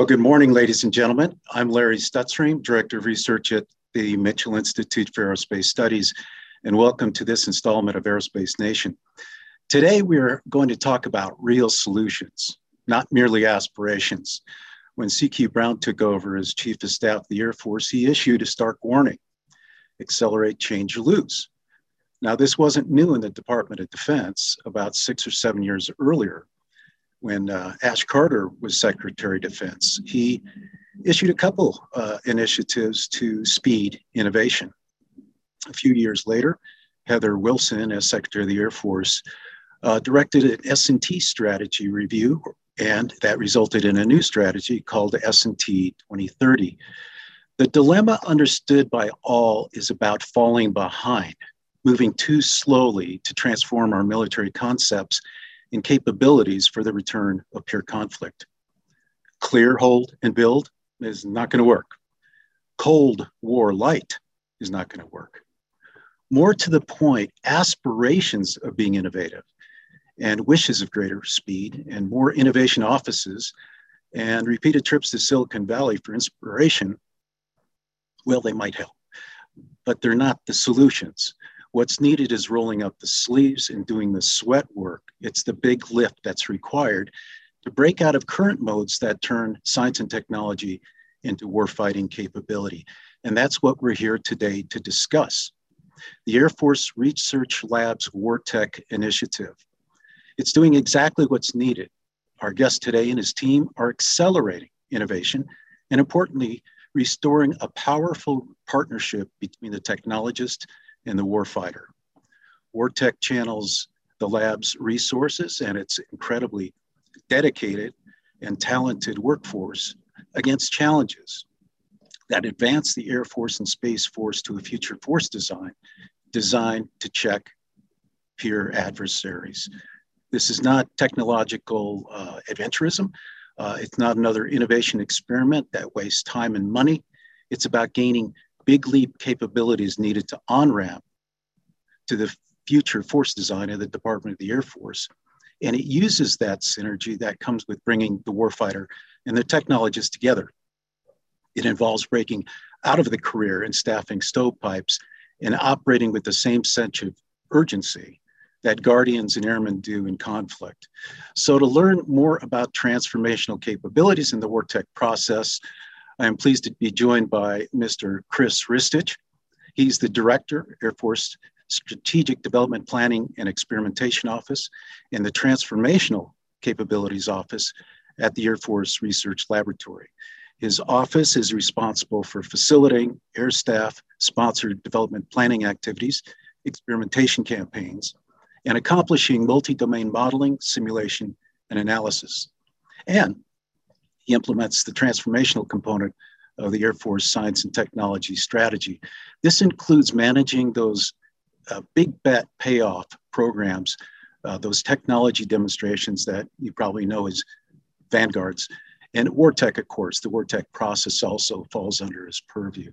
Well, good morning, ladies and gentlemen. I'm Larry Stutzriem, Director of Research at the Mitchell Institute for Aerospace Studies, and welcome to this installment of Aerospace Nation. Today, we're going to talk about real solutions, not merely aspirations. When CQ Brown took over as Chief of Staff of the Air Force, he issued a stark warning accelerate, change, lose. Now, this wasn't new in the Department of Defense about six or seven years earlier when uh, Ash Carter was Secretary of Defense. He issued a couple uh, initiatives to speed innovation. A few years later, Heather Wilson, as Secretary of the Air Force, uh, directed an S&T strategy review, and that resulted in a new strategy called S&T 2030. The dilemma understood by all is about falling behind, moving too slowly to transform our military concepts and capabilities for the return of pure conflict. Clear, hold, and build is not going to work. Cold War light is not going to work. More to the point, aspirations of being innovative and wishes of greater speed and more innovation offices and repeated trips to Silicon Valley for inspiration, well, they might help, but they're not the solutions. What's needed is rolling up the sleeves and doing the sweat work. It's the big lift that's required to break out of current modes that turn science and technology into warfighting capability. And that's what we're here today to discuss. The Air Force Research Labs WarTech initiative. It's doing exactly what's needed. Our guest today and his team are accelerating innovation and importantly, restoring a powerful partnership between the technologist and the warfighter. WarTech channels the lab's resources and its incredibly dedicated and talented workforce against challenges that advance the Air Force and Space Force to a future force design designed to check peer adversaries. This is not technological uh, adventurism. Uh, it's not another innovation experiment that wastes time and money. It's about gaining big leap capabilities needed to on ramp to the future force design of the Department of the Air Force. And it uses that synergy that comes with bringing the warfighter and the technologists together. It involves breaking out of the career and staffing stovepipes and operating with the same sense of urgency that guardians and airmen do in conflict. So, to learn more about transformational capabilities in the WarTech process, I am pleased to be joined by Mr. Chris Ristich. He's the Director, Air Force Strategic Development Planning and Experimentation Office and the Transformational Capabilities Office at the Air Force Research Laboratory. His office is responsible for facilitating air staff sponsored development planning activities, experimentation campaigns, and accomplishing multi domain modeling, simulation, and analysis. And implements the transformational component of the Air Force Science and Technology Strategy. This includes managing those uh, big bet payoff programs, uh, those technology demonstrations that you probably know as vanguards. And WarTech, of course, the WarTech process also falls under his purview.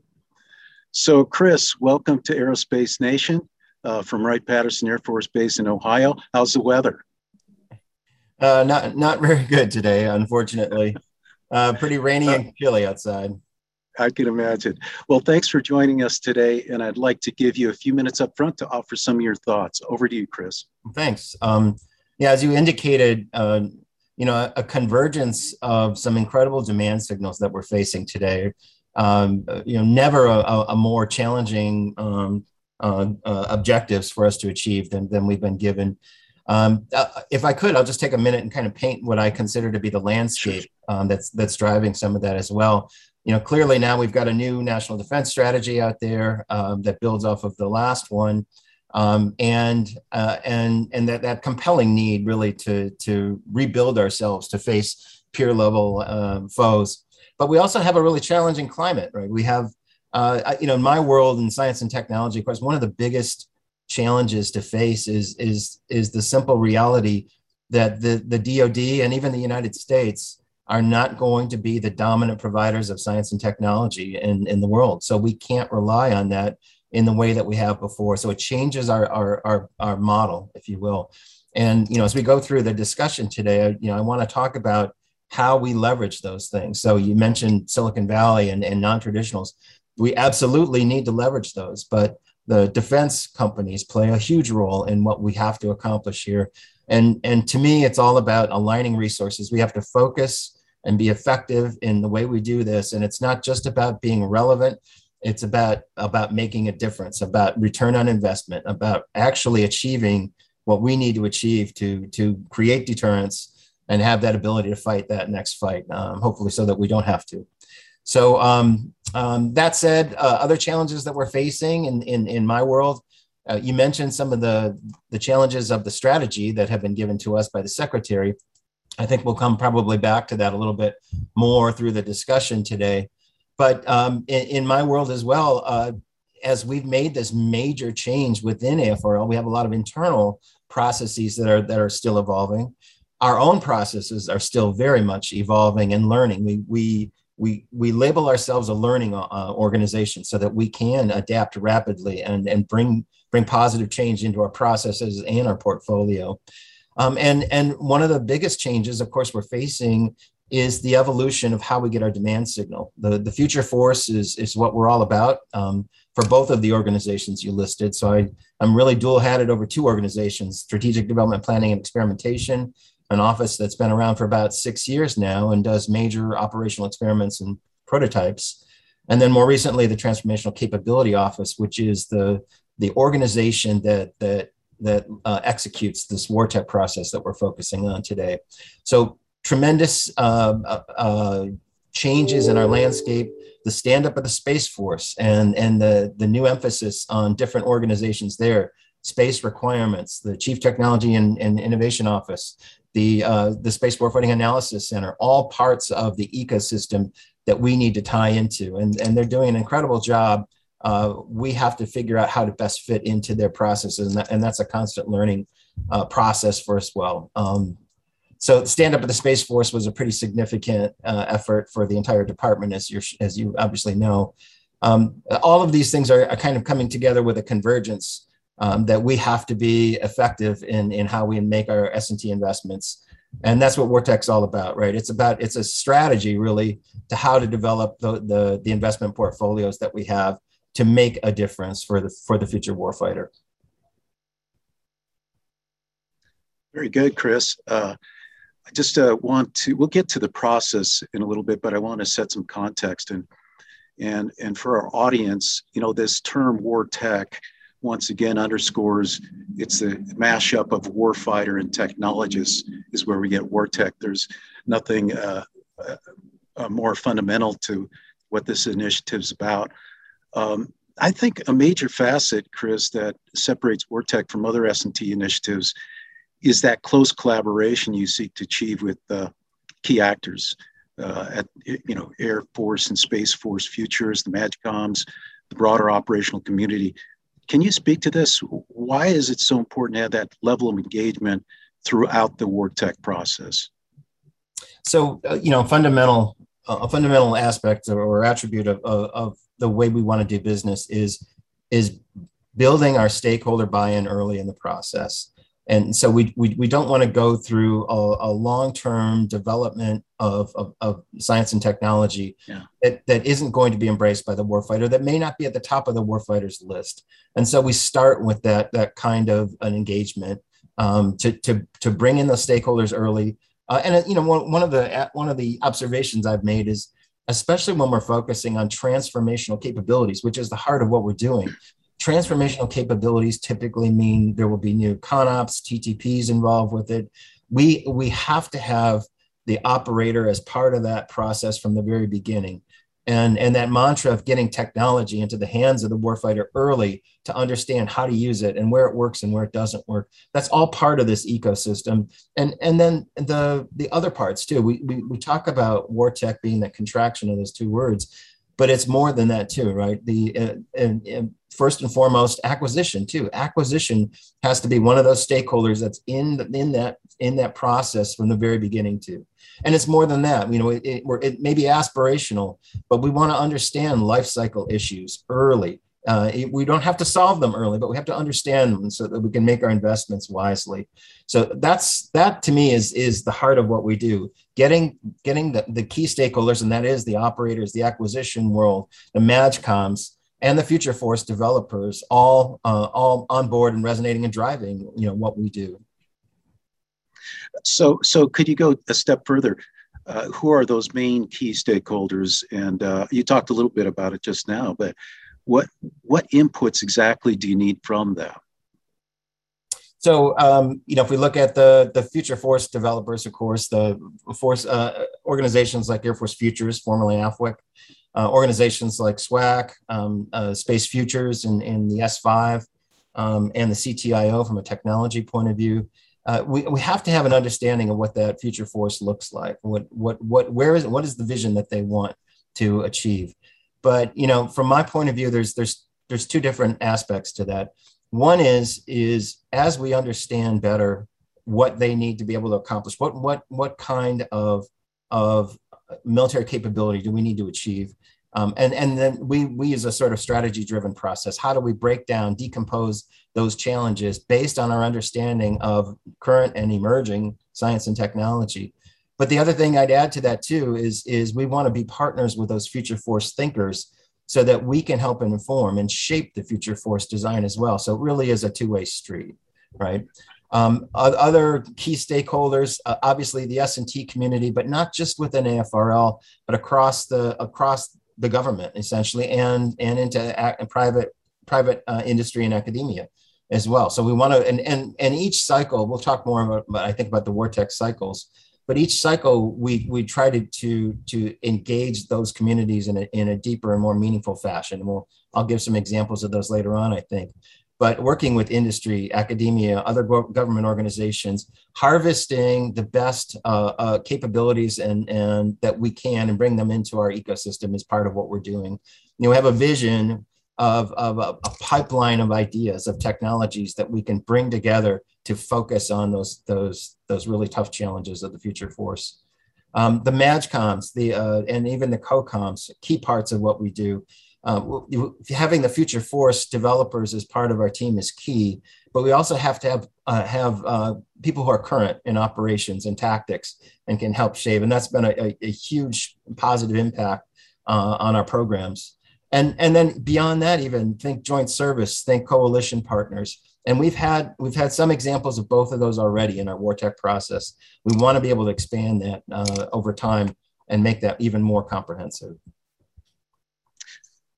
So, Chris, welcome to Aerospace Nation uh, from Wright Patterson Air Force Base in Ohio. How's the weather? Uh, not not very good today, unfortunately. Uh, pretty rainy and chilly outside. I can imagine. Well, thanks for joining us today, and I'd like to give you a few minutes up front to offer some of your thoughts. Over to you, Chris. Thanks. Um, yeah, as you indicated, uh, you know, a, a, convergence of some incredible demand signals that we're facing today. Um, you know, never a, a more challenging um, uh, uh, objectives for us to achieve than, than we've been given. Um, uh, if I could, I'll just take a minute and kind of paint what I consider to be the landscape um, that's that's driving some of that as well you know, clearly now we've got a new national defense strategy out there um, that builds off of the last one, um, and uh, and and that that compelling need really to to rebuild ourselves to face peer level uh, foes. But we also have a really challenging climate, right? We have, uh, you know, in my world in science and technology, of course, one of the biggest challenges to face is is is the simple reality that the the DoD and even the United States are not going to be the dominant providers of science and technology in, in the world. So we can't rely on that in the way that we have before. So it changes our, our, our, our model, if you will. And, you know, as we go through the discussion today, I, you know, I want to talk about how we leverage those things. So you mentioned Silicon Valley and, and non-traditionals. We absolutely need to leverage those, but the defense companies play a huge role in what we have to accomplish here. And, and to me, it's all about aligning resources. We have to focus and be effective in the way we do this. And it's not just about being relevant. It's about, about making a difference, about return on investment, about actually achieving what we need to achieve to, to create deterrence and have that ability to fight that next fight, um, hopefully so that we don't have to. So um, um, that said, uh, other challenges that we're facing in, in, in my world, uh, you mentioned some of the, the challenges of the strategy that have been given to us by the secretary. I think we'll come probably back to that a little bit more through the discussion today. But um, in, in, my world as well, uh, as we've made this major change within AFRL, we have a lot of internal processes that are that are still evolving our own processes are still very much evolving and learning. We we we we label ourselves a learning uh, organization so that we can adapt rapidly and and bring bring positive change into our processes and our portfolio. Um, and and one of the biggest changes, of course, we're facing is the evolution of how we get our demand signal. The the future force is is what we're all about um, for both of the organizations you listed. So I I'm really dual hatted over two organizations: strategic development planning and experimentation an office that's been around for about six years now and does major operational experiments and prototypes. And then more recently, the Transformational Capability Office, which is the, the organization that, that, that uh, executes this WARTECH process that we're focusing on today. So tremendous uh, uh, uh changes in our landscape, the stand up of the Space Force and, and the, the new emphasis on different organizations there, space requirements, the Chief Technology and, and Innovation Office, the, uh, the Space Warfighting Analysis Center, all parts of the ecosystem that we need to tie into. And, and they're doing an incredible job. Uh, we have to figure out how to best fit into their processes. And, that, and that's a constant learning uh, process for us well. Um, so stand up of the Space Force was a pretty significant uh, effort for the entire department, as you as you obviously know. Um, all of these things are, are, kind of coming together with a convergence um, that we have to be effective in, in how we make our S&T investments. And that's what WARTECH's all about, right? It's about, it's a strategy really to how to develop the, the, the investment portfolios that we have to make a difference for the, for the future warfighter. Very good, Chris. Uh, I just uh, want to, we'll get to the process in a little bit, but I want to set some context. And, and, and for our audience, you know, this term war tech, once again underscores it's a mashup of warfighter and technologist is where we get war tech. There's nothing uh, uh, uh, more fundamental to what this initiative is about. Um, I think a major facet, Chris, that separates WARTECH from other S&T initiatives is that close collaboration you seek to achieve with uh, key actors uh, at you know Air Force and Space Force futures, the MAJCOMs, the broader operational community. Can you speak to this? Why is it so important to have that level of engagement throughout the WARTECH process? So, uh, you know, fundamental uh, a fundamental aspect or attribute of, of, of the way we want to do business is is building our stakeholder buy-in early in the process. And so we, we, we don't want to go through a, a long-term development of, of, of, science and technology yeah. that, that isn't going to be embraced by the warfighter, that may not be at the top of the warfighter's list. And so we start with that, that kind of an engagement um, to, to, to bring in the stakeholders early. Uh, and you know, one, one of the one of the observations I've made is, especially when we're focusing on transformational capabilities, which is the heart of what we're doing, transformational capabilities typically mean there will be new CONOPS, TTPs involved with it. We, we have to have the operator as part of that process from the very beginning. And, and that mantra of getting technology into the hands of the warfighter early to understand how to use it and where it works and where it doesn't work. That's all part of this ecosystem. And, and then the, the other parts too. We, we, we talk about war tech being that contraction of those two words, but it's more than that too, right? The uh, and, and first and foremost acquisition too acquisition has to be one of those stakeholders that's in the, in that in that process from the very beginning too and it's more than that you know it, it, it may be aspirational but we want to understand life cycle issues early Uh, we don't have to solve them early, but we have to understand them so that we can make our investments wisely. So that's that to me is is the heart of what we do. Getting getting the, the key stakeholders, and that is the operators, the acquisition world, the MAJCOMs, and the Future Force developers, all uh, all on board and resonating and driving, you know, what we do. So so could you go a step further? Uh, who are those main key stakeholders? And uh, you talked a little bit about it just now, but what what inputs exactly do you need from them? So, um, you know, if we look at the the Future Force developers, of course, the force uh, organizations like Air Force Futures, formerly AFWIC, uh, organizations like SWAC, um, uh, Space Futures, and, the S5, um, and the CTIO from a technology point of view. Uh, we, we have to have an understanding of what that future force looks like. What what what where is what is the vision that they want to achieve? But you know, from my point of view, there's there's there's two different aspects to that. One is is as we understand better what they need to be able to accomplish, what what what kind of of military capability do we need to achieve? Um, and and then we we use a sort of strategy driven process. How do we break down, decompose those challenges based on our understanding of current and emerging science and technology? But the other thing I'd add to that too is, is we want to be partners with those future force thinkers so that we can help inform and shape the future force design as well. So it really is a two-way street, right? Um, other key stakeholders, uh, obviously the S&T community, but not just within AFRL, but across the across the government essentially, and and into a- private private uh, industry and academia as well. So we want to, and and and each cycle, we'll talk more about, I think about the WarTech cycles but each cycle we we try to to to engage those communities in a, in a deeper and more meaningful fashion. And we'll i'll give some examples of those later on i think. But working with industry academia other government organizations harvesting the best uh, uh, capabilities and and that we can and bring them into our ecosystem is part of what we're doing. You know we have a vision of, of a, a pipeline of ideas of technologies that we can bring together to focus on those those those really tough challenges of the future force. Um, the MAJCOMs, the uh, and even the COCOMs, key parts of what we do. Uh, having the future force developers as part of our team is key, but we also have to have uh, have uh, people who are current in operations and tactics and can help shape. And that's been a, a, a huge positive impact uh, on our programs. And and then beyond that, even think joint service, think coalition partners and we've had we've had some examples of both of those already in our WarTech process. We want to be able to expand that uh, over time and make that even more comprehensive.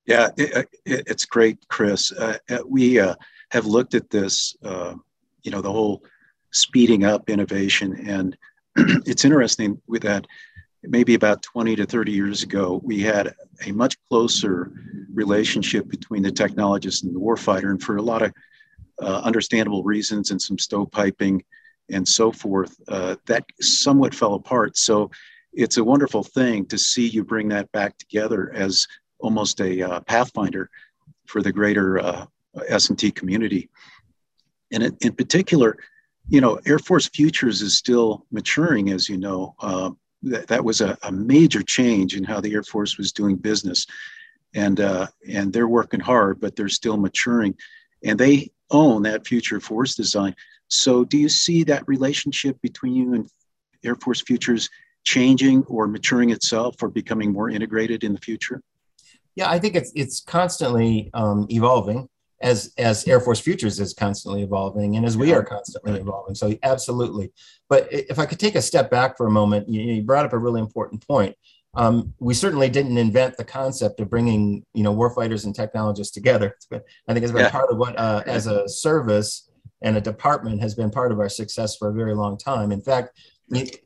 Yeah, it, it, it's great, Chris. Uh, uh we uh, have looked at this, uh, you know, the whole speeding up innovation, and it's interesting with that. Maybe about 20 to 30 years ago, we had a much closer relationship between the technologist and the warfighter, and for a lot of uh, understandable reasons and some stovepiping and so forth, uh, that somewhat fell apart. So it's a wonderful thing to see you bring that back together as almost a uh, pathfinder for the greater uh, S&T community. And in, in, particular, you know, Air Force Futures is still maturing, as you know. Uh, that, that was a, a, major change in how the Air Force was doing business. And, uh, and they're working hard, but they're still maturing. And they own that future force design. So, do you see that relationship between you and Air Force Futures changing or maturing itself or becoming more integrated in the future? Yeah, I think it's it's constantly um, evolving as as Air Force Futures is constantly evolving and as we are constantly evolving. So absolutely. But if I could take a step back for a moment, you, you brought up a really important point. Um, we certainly didn't invent the concept of bringing you know warfighters and technologists together. Been, I think it's been yeah. part of what, uh, as a service and a department, has been part of our success for a very long time. In fact,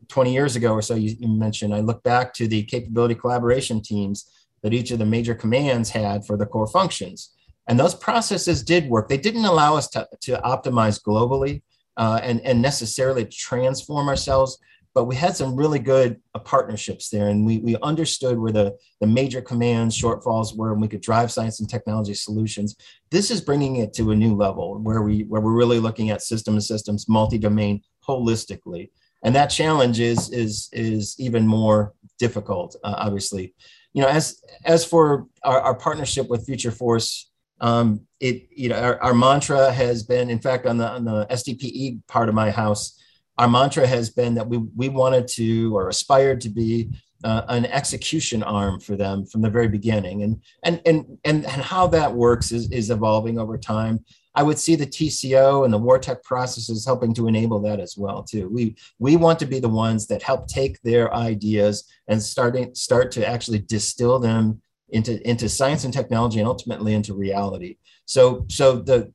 20 years ago or so, you, you mentioned, I look back to the capability collaboration teams that each of the major commands had for the core functions. And those processes did work. They didn't allow us to, to optimize globally uh, and, and necessarily transform ourselves, but we had some really good uh, partnerships there and we, we understood where the, the major commands shortfalls were and we could drive science and technology solutions. This is bringing it to a new level where we where we're really looking at system of systems multi-domain holistically. And that challenge is is is even more difficult uh, obviously. You know as as for our, our partnership with future force um, it you know our, our, mantra has been, in fact, on the on the SDPE part of my house, our mantra has been that we we wanted to or aspired to be uh, an execution arm for them from the very beginning, and and and and, and how that works is is evolving over time. I would see the TCO and the WarTech processes helping to enable that as well too. We we want to be the ones that help take their ideas and starting start to actually distill them into into science and technology and ultimately into reality. So so the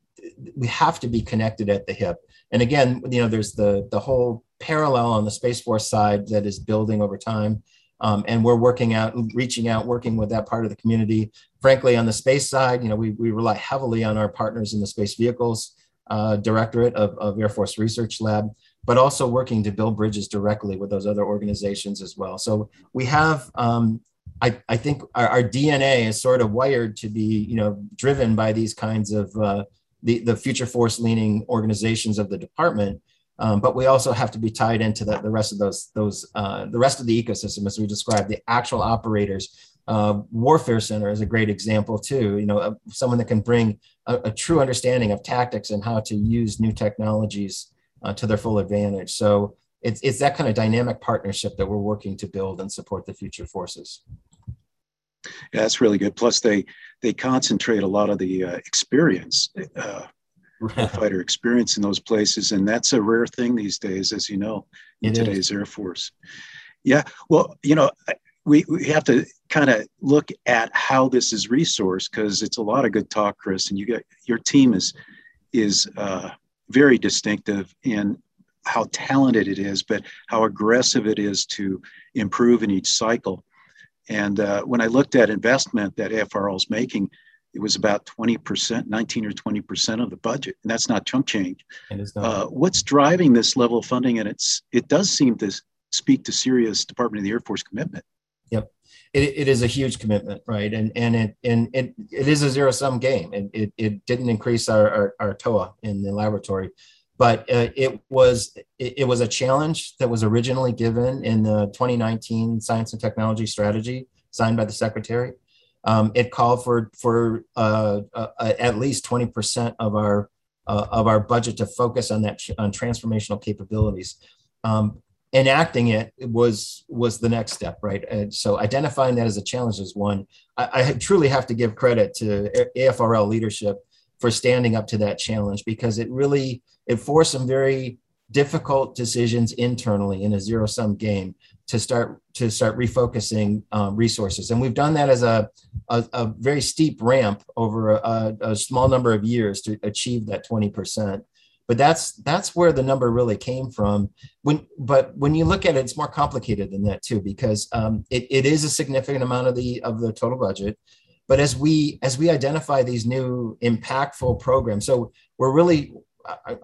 we have to be connected at the hip. And again, you know, there's the the whole parallel on the Space Force side that is building over time. Um, and we're working out, reaching out, working with that part of the community. Frankly, on the space side, you know, we, we rely heavily on our partners in the Space Vehicles uh, Directorate of, of Air Force Research Lab, but also working to build bridges directly with those other organizations as well. So we have um, I, I think our, our, DNA is sort of wired to be, you know, driven by these kinds of uh, the, the future force leaning organizations of the department. Um, but we also have to be tied into the, the rest of those, those uh, the rest of the ecosystem, as we described, the actual operators. Uh, Warfare Center is a great example too. You know, someone that can bring a, a, true understanding of tactics and how to use new technologies uh, to their full advantage. So it's, it's that kind of dynamic partnership that we're working to build and support the future forces. Yeah, that's really good. Plus, they they concentrate a lot of the uh, experience, uh, fighter experience in those places, and that's a rare thing these days, as you know, in it today's is. Air Force. Yeah, well, you know, we we have to kind of look at how this is resourced because it's a lot of good talk, Chris, and you get your team is is uh, very distinctive in how talented it is, but how aggressive it is to improve in each cycle. And uh, when I looked at investment that AFRL is making, it was about 20%, 19 or 20% of the budget. And that's not chunk change. Uh, what's driving this level of funding? And it's it does seem to speak to serious Department of the Air Force commitment. Yep. It, it is a huge commitment, right? And and it and it, it is a zero sum game. And it, it didn't increase our, our, our TOA in the laboratory but uh, it was it, it, was a challenge that was originally given in the 2019 science and technology strategy signed by the secretary. Um, it called for for uh, uh, at least 20% of our uh, of our budget to focus on that on transformational capabilities. Um, enacting it was was the next step right? And so identifying that as a challenge is one. I, I truly have to give credit to afrl leadership for standing up to that challenge because it really it forced some very difficult decisions internally in a zero sum game to start to start refocusing um, resources. And we've done that as a, a, a very steep ramp over a, a, small number of years to achieve that 20% but that's that's where the number really came from. When but when you look at it it's more complicated than that too because um, it, it is a significant amount of the of the total budget but as we as we identify these new impactful programs, so we're really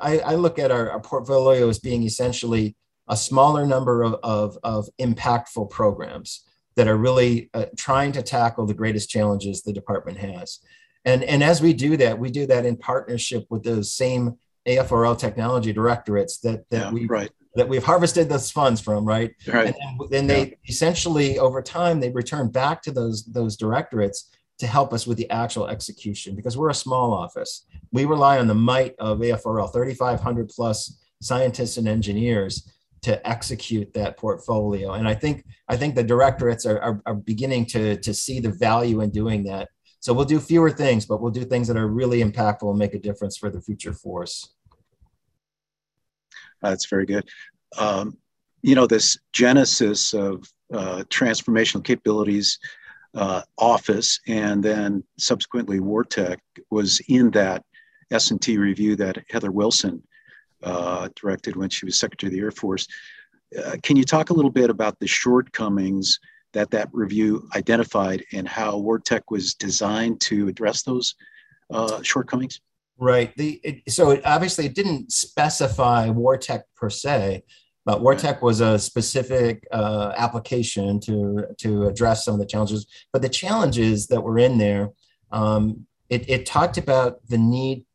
I, I look at our, our, portfolio as being essentially a smaller number of, of, of impactful programs that are really uh, trying to tackle the greatest challenges the department has. And, and as we do that, we do that in partnership with those same AFRL technology directorates that, that yeah, we right. that we've harvested those funds from, right? Right. And then they yeah. essentially over time they return back to those those directorates to help us with the actual execution because we're a small office. We rely on the might of AFRL, 3,500 plus scientists and engineers to execute that portfolio. And I think I think the directorates are, are, are, beginning to, to see the value in doing that. So we'll do fewer things, but we'll do things that are really impactful and make a difference for the future force. That's very good. Um, you know, this genesis of uh, transformational capabilities uh, office and then subsequently WarTech was in that S&T review that Heather Wilson uh, directed when she was Secretary of the Air Force. Uh, can you talk a little bit about the shortcomings that that review identified and how WarTech was designed to address those uh, shortcomings? Right. The, it, so it, obviously it didn't specify WarTech per se, but WarTech was a specific uh, application to, to address some of the challenges. But the challenges that were in there, um, it, it talked about the need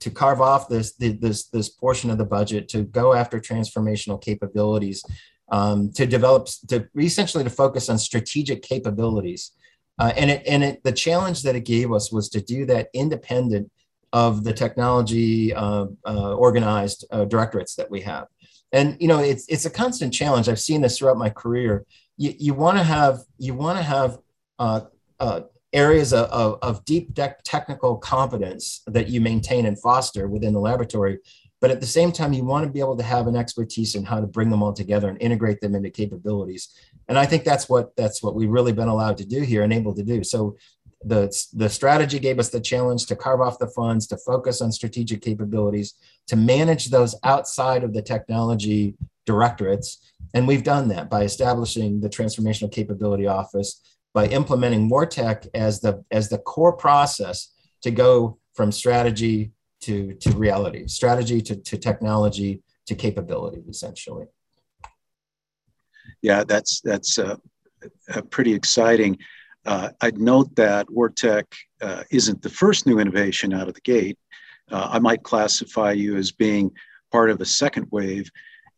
to carve off this, this, this portion of the budget to go after transformational capabilities, um, to develop, to essentially to focus on strategic capabilities. Uh, and it, and it, the challenge that it gave us was to do that independent of the technology uh, uh, organized uh, directorates that we have. And you know, it's it's a constant challenge. I've seen this throughout my career. You, you want to have you want to have uh, uh, areas of, of, of deep technical competence that you maintain and foster within the laboratory, but at the same time, you want to be able to have an expertise in how to bring them all together and integrate them into capabilities. And I think that's what that's what we've really been allowed to do here and able to do. So the, the strategy gave us the challenge to carve off the funds, to focus on strategic capabilities, to manage those outside of the technology directorates. And we've done that by establishing the Transformational Capability Office, by implementing WARTECH as the, as the core process to go from strategy to, to reality, strategy to, to technology to capability, essentially. Yeah, that's, that's uh, pretty exciting. Uh, I'd note that WARTECH uh, isn't the first new innovation out of the gate. Uh, I might classify you as being part of a second wave.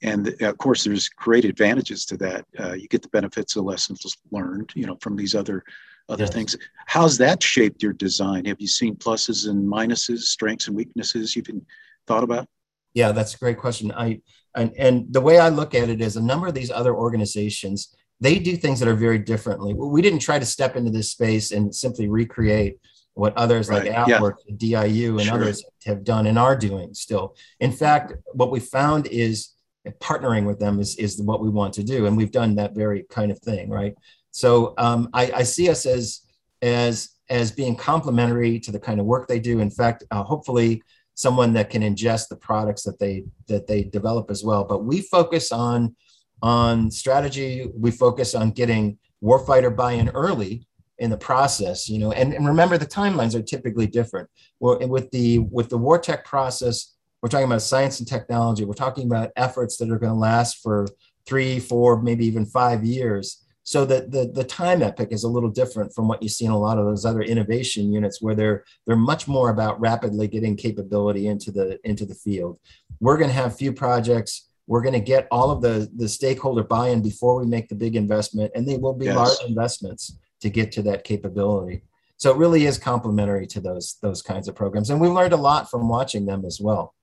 And of course, there's great advantages to that. Uh, you get the benefits of lessons learned, you know, from these other other yes. things. How's that shaped your design? Have you seen pluses and minuses, strengths and weaknesses you've been thought about? Yeah, that's a great question. I and, and the way I look at it is a number of these other organizations they do things that are very differently. We didn't try to step into this space and simply recreate what others right. like AFWERX, yeah. DIU, and sure. others have done and are doing still. In fact, what we found is partnering with them is, is what we want to do. And we've done that very kind of thing, right? So um, I, I, see us as, as, as being complementary to the kind of work they do. In fact, uh, hopefully someone that can ingest the products that they, that they develop as well. But we focus on on strategy, we focus on getting warfighter buy-in early in the process, you know, and, and remember the timelines are typically different. Well, with the with the war tech process, we're talking about science and technology. We're talking about efforts that are going to last for three, four, maybe even five years. So that the, the time epic is a little different from what you see in a lot of those other innovation units where they're they're much more about rapidly getting capability into the into the field. We're going to have few projects we're going to get all of the, the stakeholder buy-in before we make the big investment, and they will be yes. large investments to get to that capability. So it really is complementary to those those kinds of programs, and we've learned a lot from watching them as well.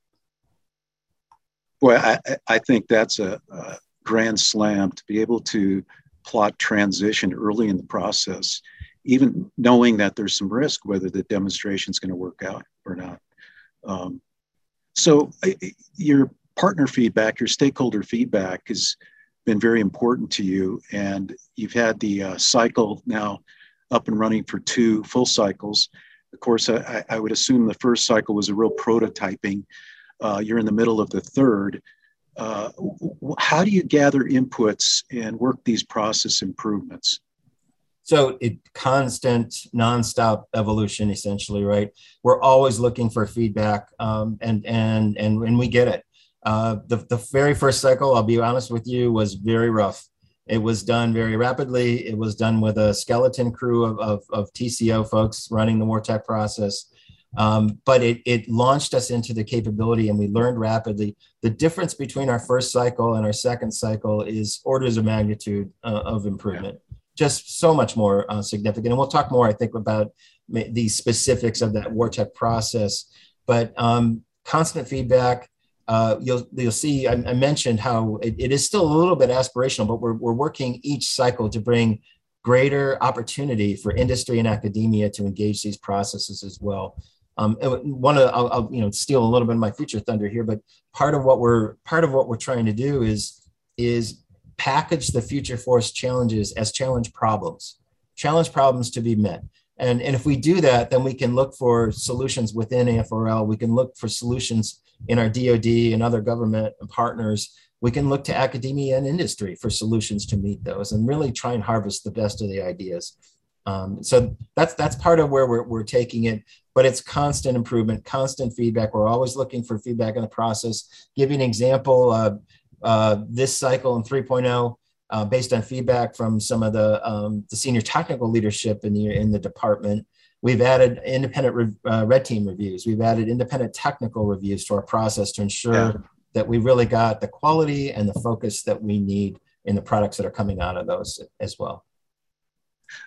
Well, I, I think that's a, a grand slam to be able to plot transition early in the process, even knowing that there's some risk whether the demonstration is going to work out or not. Um, so you're partner feedback, your stakeholder feedback has been very important to you. And you've had the uh, cycle now up and running for two full cycles. Of course, I, I would assume the first cycle was a real prototyping. Uh, you're in the middle of the third. Uh, how do you gather inputs and work these process improvements? So it constant, nonstop evolution, essentially, right? We're always looking for feedback, um, and and and and we get it. Uh, the, the very first cycle, I'll be honest with you, was very rough. It was done very rapidly. It was done with a skeleton crew of, of, of TCO folks running the WARTECH process. Um, but it, it launched us into the capability and we learned rapidly. The difference between our first cycle and our second cycle is orders of magnitude uh, of improvement, yeah. just so much more uh, significant. And we'll talk more, I think, about the specifics of that WARTECH process. But um, constant feedback, uh, you'll you'll see I, I mentioned how it, it is still a little bit aspirational, but we're, we're working each cycle to bring greater opportunity for industry and academia to engage these processes as well. Um, one of I'll, I'll, you know steal a little bit of my future thunder here, but part of what we're part of what we're trying to do is is package the future force challenges as challenge problems, challenge problems to be met. And, and if we do that, then we can look for solutions within AFRL. We can look for solutions in our DoD and other government partners, we can look to academia and industry for solutions to meet those and really try and harvest the best of the ideas. Um, so that's that's part of where we're, we're taking it, but it's constant improvement, constant feedback. We're always looking for feedback in the process. Give you an example, uh, uh, this cycle in 3.0, uh, based on feedback from some of the, um, the senior technical leadership in the, in the department, We've added independent uh, red team reviews. We've added independent technical reviews to our process to ensure yeah. that we really got the quality and the focus that we need in the products that are coming out of those as well.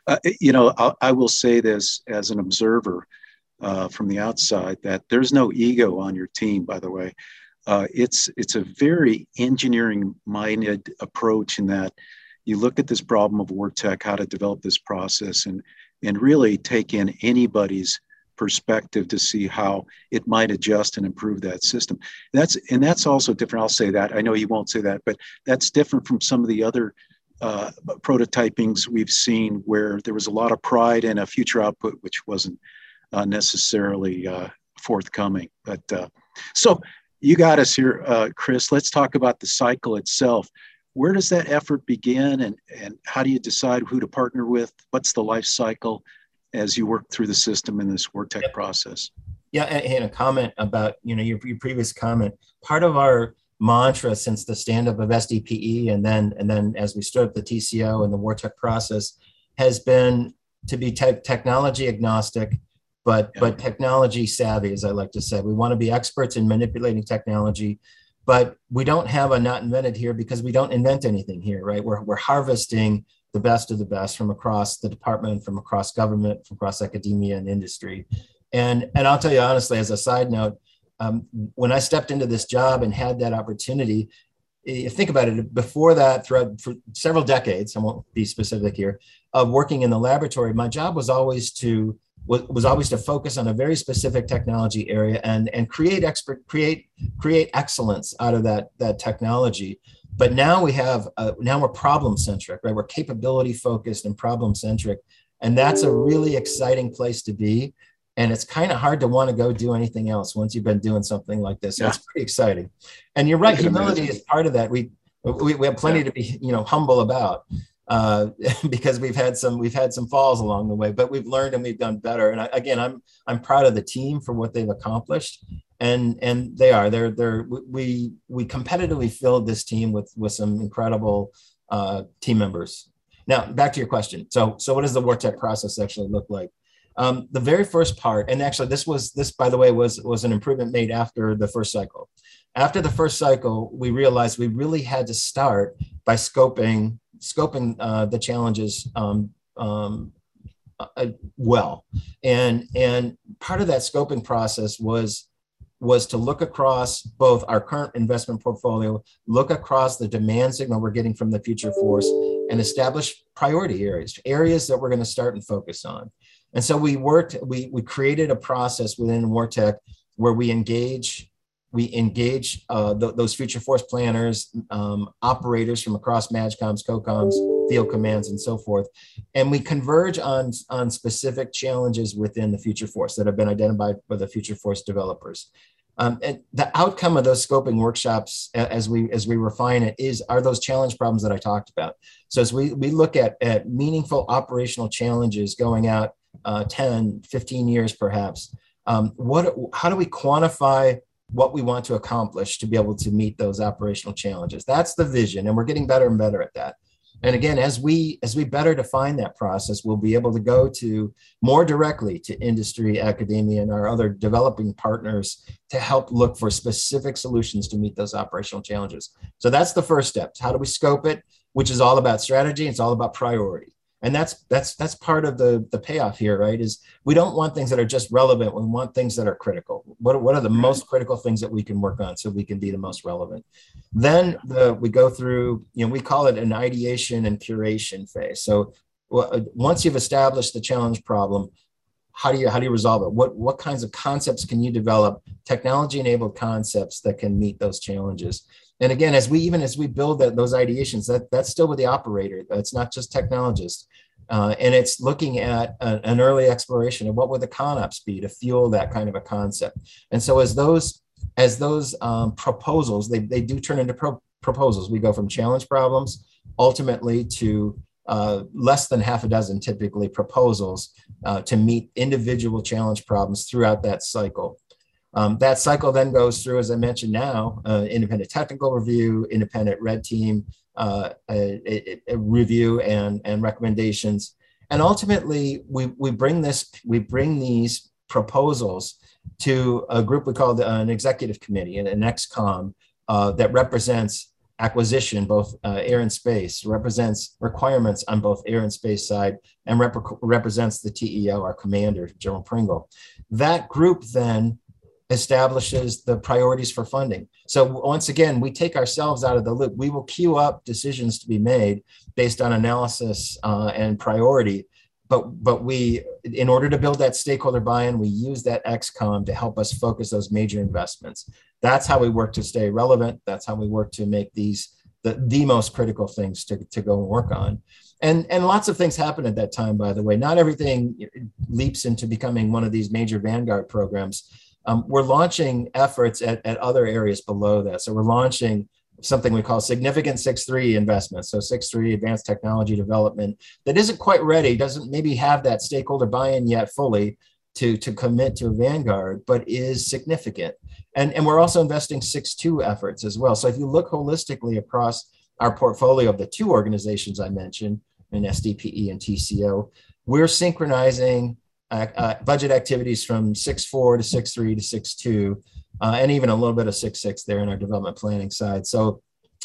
Uh, you know, I, I, will say this as an observer uh, from the outside that there's no ego on your team. By the way, uh, it's it's a very engineering-minded approach in that you look at this problem of WarTech, how to develop this process, and and really take in anybody's perspective to see how it might adjust and improve that system. That's and that's also different. I'll say that. I know you won't say that, but that's different from some of the other uh, prototypings we've seen where there was a lot of pride in a future output which wasn't uh, necessarily uh, forthcoming. But uh, so you got us here, uh, Chris. Let's talk about the cycle itself. Where does that effort begin, and and how do you decide who to partner with? What's the life cycle as you work through the system in this WarTech process? Yeah, and a comment about you know your, your previous comment. Part of our mantra since the stand up of SDPE and then and then as we stood up the TCO and the WarTech process has been to be te- technology agnostic but yeah. but technology savvy as I like to say we want to be experts in manipulating technology but we don't have a not invented here because we don't invent anything here right? We're, we're harvesting the best of the best from across the department from across government from across academia and industry. And and I'll tell you honestly as a side note um, when I stepped into this job and had that opportunity, think about it, before that, throughout for several decades, I won't be specific here, of working in the laboratory, my job was always to was, was always to focus on a very specific technology area and and create expert create create excellence out of that that technology. But now we have uh, now we're problem centric, right? We're capability focused and problem centric, and that's a really exciting place to be and it's kind of hard to want to go do anything else once you've been doing something like this. So yeah. it's pretty exciting. And you're right, humility imagine. is part of that. We we, we have plenty yeah. to be you know humble about uh, because we've had some we've had some falls along the way, but we've learned and we've done better. And I, again, I'm I'm proud of the team for what they've accomplished, and and they are they're they're we we competitively filled this team with with some incredible uh, team members. Now back to your question. So so what does the WarTech process actually look like? Um, the very first part, and actually this was this by the way was was an improvement made after the first cycle. After the first cycle, we realized we really had to start by scoping scoping uh, the challenges um, um, uh, well, and and part of that scoping process was was to look across both our current investment portfolio, look across the demand signal we're getting from the future force, and establish priority areas, areas that we're going to start and focus on. And so we worked, we, we created a process within WarTech where we engage we engage uh, th- those future force planners, um, operators from across MAJCOMs, COCOMs, field commands, and so forth, and we converge on on specific challenges within the future force that have been identified by the future force developers. Um, and the outcome of those scoping workshops, as we as we refine it, is are those challenge problems that I talked about. So as we we look at at meaningful operational challenges going out uh, 10, 15 years perhaps. Um, what, how do we quantify what we want to accomplish to be able to meet those operational challenges? That's the vision, and we're getting better and better at that. And again, as we as we better define that process, we'll be able to go to more directly to industry, academia, and our other developing partners to help look for specific solutions to meet those operational challenges. So that's the first step. How do we scope it? Which is all about strategy. It's all about priority and that's that's that's part of the the payoff here right is we don't want things that are just relevant. We want things that are critical. What, what are the most critical things that we can work on so we can be the most relevant? Then the, we go through you know we call it an ideation and curation phase. So well, uh, once you've established the challenge problem how do you how do you resolve it? What what kinds of concepts can you develop? Technology enabled concepts that can meet those challenges and again as we even as we build that, those ideations that that's still with the operator. It's not just technologists. Uh, and it's looking at a, an early exploration of what would the ConOps be to fuel that kind of a concept. And so as those as those um, proposals they, they do turn into pro- proposals. We go from challenge problems ultimately to uh, less than half a dozen typically proposals uh, to meet individual challenge problems throughout that cycle um, that cycle then goes through, as I mentioned now, uh, independent technical review, independent red team uh, a, a review and, and recommendations. And ultimately, we, we bring this, we bring these proposals to a group we call the, an executive committee, an, an ExCom, uh, that represents acquisition, both uh, air and space, represents requirements on both air and space side, and rep- represents the TEO, our commander, General Pringle. That group then establishes the priorities for funding. So once again, we take ourselves out of the loop. We will queue up decisions to be made based on analysis uh, and priority. But, but we, in order to build that stakeholder buy-in, we use that XCOM to help us focus those major investments. That's how we work to stay relevant. That's how we work to make these the, the most critical things to, to go and work on. And, and lots of things happen at that time, by the way. Not everything leaps into becoming one of these major Vanguard programs. Um, we're launching efforts at, at other areas below that. So we're launching something we call significant six three investments. So six three advanced technology development that isn't quite ready, doesn't maybe have that stakeholder buy-in yet fully to, to commit to Vanguard, but is significant. And, and we're also investing six two efforts as well. So if you look holistically across our portfolio of the two organizations I mentioned, in SDPE and TCO, we're synchronizing uh, budget activities from 6.4 to 6.3 to 6.2, uh, and even a little bit of 6.6 there in our development planning side. So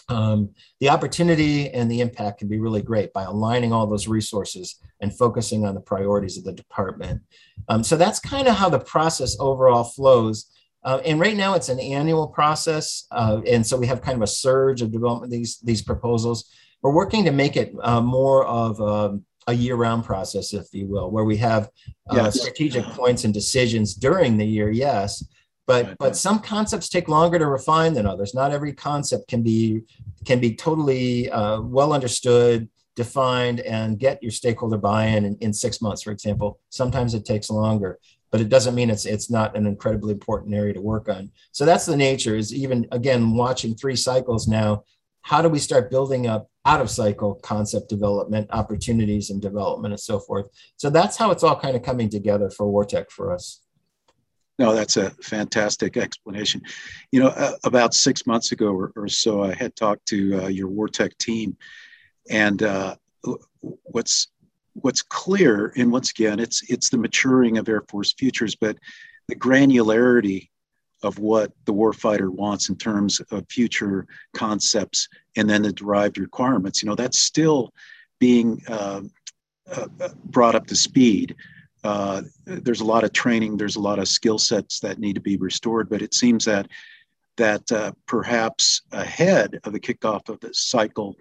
um, the opportunity and the impact can be really great by aligning all those resources and focusing on the priorities of the department. Um, so that's kind of how the process overall flows. Uh, and right now it's an annual process. Uh, and so we have kind of a surge of development these, these proposals. We're working to make it uh, more of um, a year-round process, if you will, where we have uh, yes. strategic points and decisions during the year, yes, but but some concepts take longer to refine than others. Not every concept can be can be totally uh, well understood, defined, and get your stakeholder buy-in in, in six months, for example. Sometimes it takes longer but it doesn't mean it's it's not an incredibly important area to work on. So that's the nature. Is even again watching three cycles now. How do we start building up out of cycle concept development, opportunities and development, and so forth? So that's how it's all kind of coming together for Wartech for us. No, that's a fantastic explanation. You know, uh, about six months ago or, or, so, I had talked to uh, your Wartech team, and uh, what's what's clear, and once again, it's it's the maturing of Air Force futures, but the granularity of what the warfighter wants in terms of future concepts and then the derived requirements. You know, that's still being uh, uh, brought up to speed. Uh, there's a lot of training, there's a lot of skill sets that need to be restored, but it seems that that uh, perhaps ahead of the kickoff of the cycle,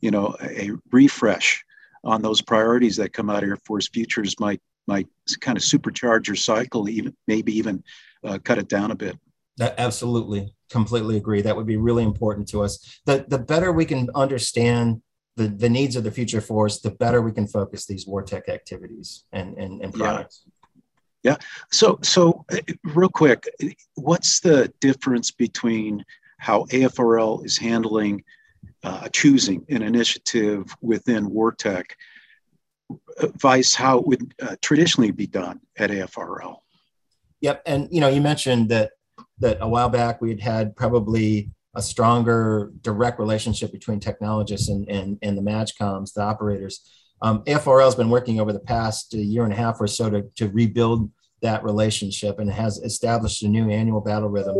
you know, a refresh on those priorities that come out of Air Force Futures might might kind of supercharge your cycle, even maybe even uh, cut it down a bit. That absolutely, completely agree. That would be really important to us. The the better we can understand the, the needs of the future force, the better we can focus these war tech activities and, and, and products. Yeah. yeah. So, so uh, real quick, what's the difference between how AFRL is handling uh, choosing an initiative within WarTech, vice how it would uh, traditionally be done at AFRL? Yep. And, you know, you mentioned that, that a while back we had had probably a stronger direct relationship between technologists and, and, and the MAJCOMs, the operators. Um, AFRL has been working over the past year and a half or so to, to rebuild that relationship and has established a new annual battle rhythm.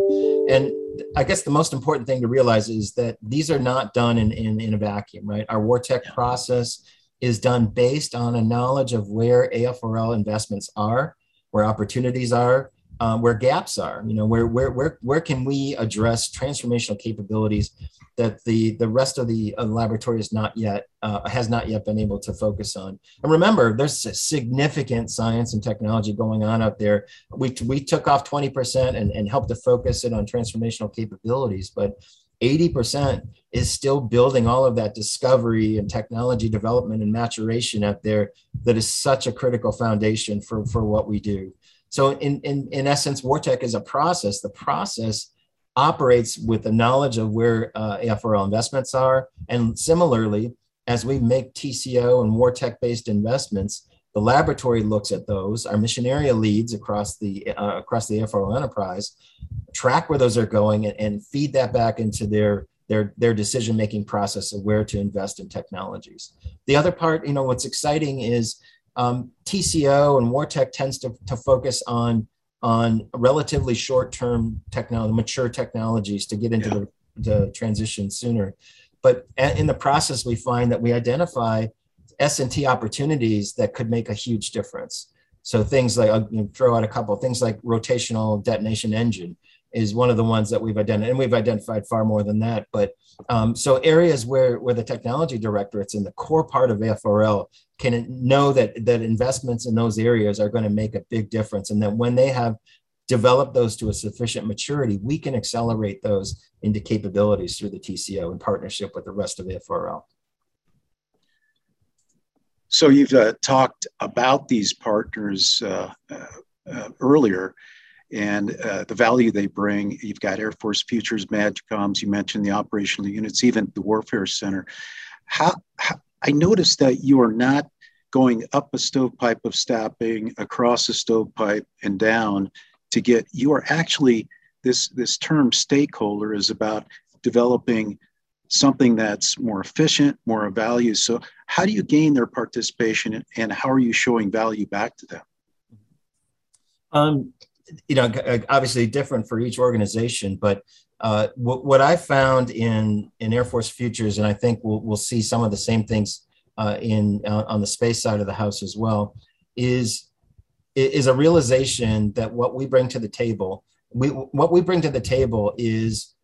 And I guess the most important thing to realize is that these are not done in, in, in a vacuum, right? Our war tech process is done based on a knowledge of where AFRL investments are, where opportunities are, um, where gaps are you know where where where where can we address transformational capabilities that the the rest of the uh, laboratory is not yet uh, has not yet been able to focus on. And remember there's significant science and technology going on out there. We we took off 20% and, and helped to focus it on transformational capabilities but 80% is still building all of that discovery and technology development and maturation out there that is such a critical foundation for, for what we do. So in, in, in essence, Wartech is a process. The process operates with the knowledge of where uh, AFRL investments are. And similarly, as we make TCO and Wartech based investments, the laboratory looks at those. Our mission area leads across the uh, across the AFRL enterprise track where those are going and, and feed that back into their their their decision making process of where to invest in technologies. The other part, you know, what's exciting is um, TCO and Wartech tends to, to focus on on relatively short-term technology, mature technologies to get into yeah. the to transition sooner. But in the process, we find that we identify S&T opportunities that could make a huge difference. So things like, I'll know, throw out a couple, things like rotational detonation engine is one of the ones that we've identified, and we've identified far more than that. But um, so areas where, where the technology directorates in the core part of AFRL can know that, that investments in those areas are going to make a big difference. And that when they have developed those to a sufficient maturity, we can accelerate those into capabilities through the TCO in partnership with the rest of AFRL. So you've uh, talked about these partners uh, uh, uh earlier and uh, the value they bring. You've got Air Force Futures, MAJCOMs, you mentioned the operational units, even the Warfare Center. How, how, I noticed that you are not going up a stovepipe of staffing, across a stovepipe, and down to get, you are actually, this, this term stakeholder is about developing something that's more efficient, more of value. So, how do you gain their participation and how are you showing value back to them? Um, you know, uh, obviously different for each organization, but uh, what, what I found in in Air Force Futures, and I think we'll, we'll see some of the same things uh, in uh, on the space side of the house as well, is is a realization that what we bring to the table, we what we bring to the table is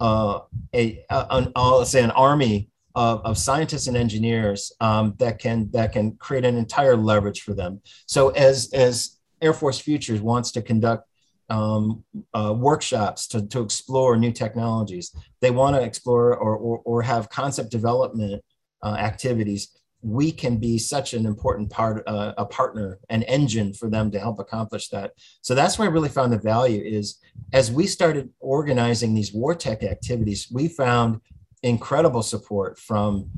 uh, a, an, I'll say an army of, of scientists and engineers um, that can that can create an entire leverage for them. So as as Air Force Futures wants to conduct um, uh, workshops to, to explore new technologies. They want to explore or, or, or have concept development uh, activities. We can be such an important part, uh, a partner, an engine for them to help accomplish that. So that's where I really found the value is as we started organizing these war tech activities, we found incredible support from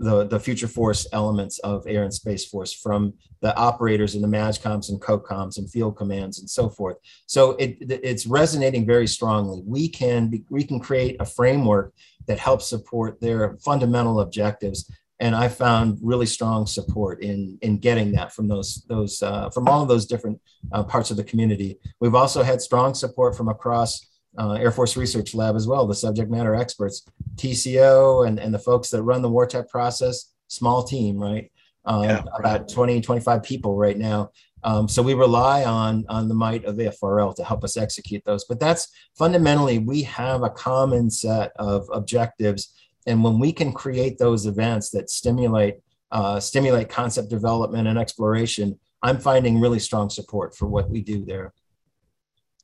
the, the future force elements of air and space force from the operators and the MAJCOMs and COCOMs and field commands and so forth. So it, it's resonating very strongly. We can we can create a framework that helps support their fundamental objectives. And I found really strong support in, in getting that from those, those uh, from all of those different uh, parts of the community. We've also had strong support from across uh, Air Force Research Lab as well, the subject matter experts, TCO, and, and the folks that run the war tech process. Small team, right? Uh, yeah, about 20, 25 people right now. Um, so we rely on on the might of the AFRL to help us execute those. But that's fundamentally we have a common set of objectives, and when we can create those events that stimulate uh, stimulate concept development and exploration, I'm finding really strong support for what we do there.